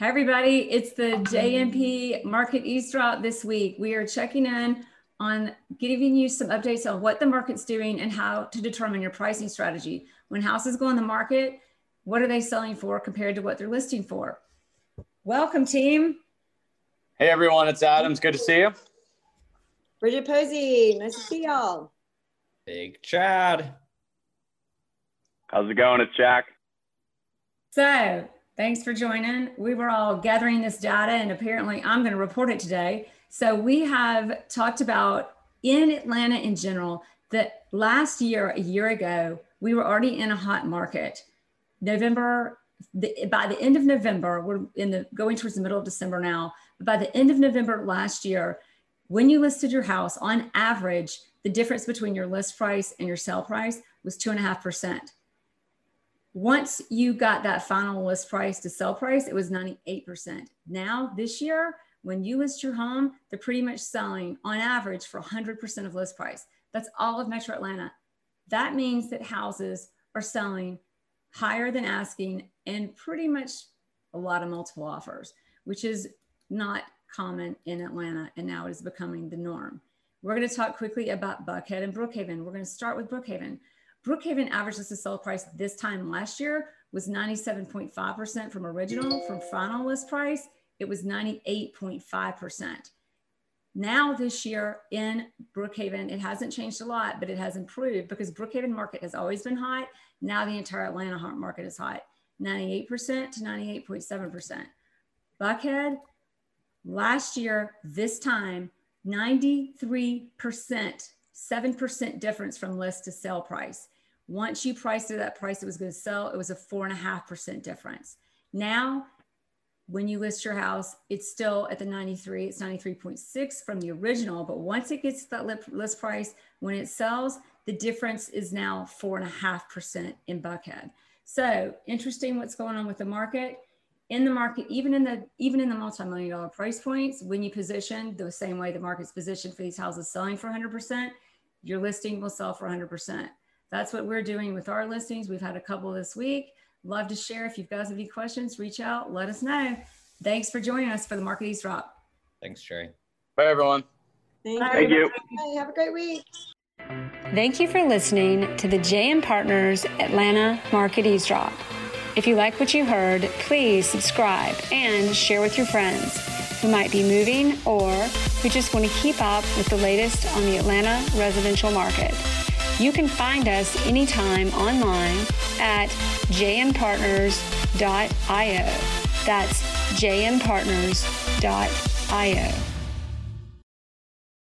Hi, everybody. It's the JMP Market Eavesdrop this week. We are checking in on giving you some updates on what the market's doing and how to determine your pricing strategy. When houses go on the market, what are they selling for compared to what they're listing for? Welcome, team. Hey, everyone. It's Adams. Good to see you. Bridget Posey. Nice to see y'all. Big Chad. How's it going? It's Jack. So, Thanks for joining. We were all gathering this data, and apparently, I'm going to report it today. So, we have talked about in Atlanta in general that last year, a year ago, we were already in a hot market. November, the, by the end of November, we're in the going towards the middle of December now. By the end of November last year, when you listed your house, on average, the difference between your list price and your sale price was two and a half percent once you got that final list price to sell price, it was 98%. Now, this year, when you list your home, they're pretty much selling on average for 100% of list price. That's all of Metro Atlanta. That means that houses are selling higher than asking and pretty much a lot of multiple offers, which is not common in Atlanta. And now it is becoming the norm. We're going to talk quickly about Buckhead and Brookhaven. We're going to start with Brookhaven. Brookhaven average listed sale price this time last year was 97.5% from original. From final list price, it was 98.5%. Now, this year in Brookhaven, it hasn't changed a lot, but it has improved because Brookhaven market has always been hot. Now, the entire Atlanta market is hot 98% to 98.7%. Buckhead, last year, this time, 93%, 7% difference from list to sale price. Once you priced it at that price it was going to sell, it was a four and a half percent difference. Now, when you list your house, it's still at the 93, it's 93.6 from the original. But once it gets to that list price, when it sells, the difference is now four and a half percent in Buckhead. So interesting what's going on with the market. In the market, even in the even in the multi-million dollar price points, when you position the same way the market's positioned for these houses selling for 100%, your listing will sell for 100% that's what we're doing with our listings. We've had a couple this week. Love to share. If you guys have any questions, reach out, let us know. Thanks for joining us for the Market Eavesdrop. Thanks, Jerry. Bye, everyone. Thank, Thank you. you. Have a great week. Thank you for listening to the JM Partners Atlanta Market Eavesdrop. If you like what you heard, please subscribe and share with your friends who might be moving or who just want to keep up with the latest on the Atlanta residential market. You can find us anytime online at jmpartners.io. That's jmpartners.io.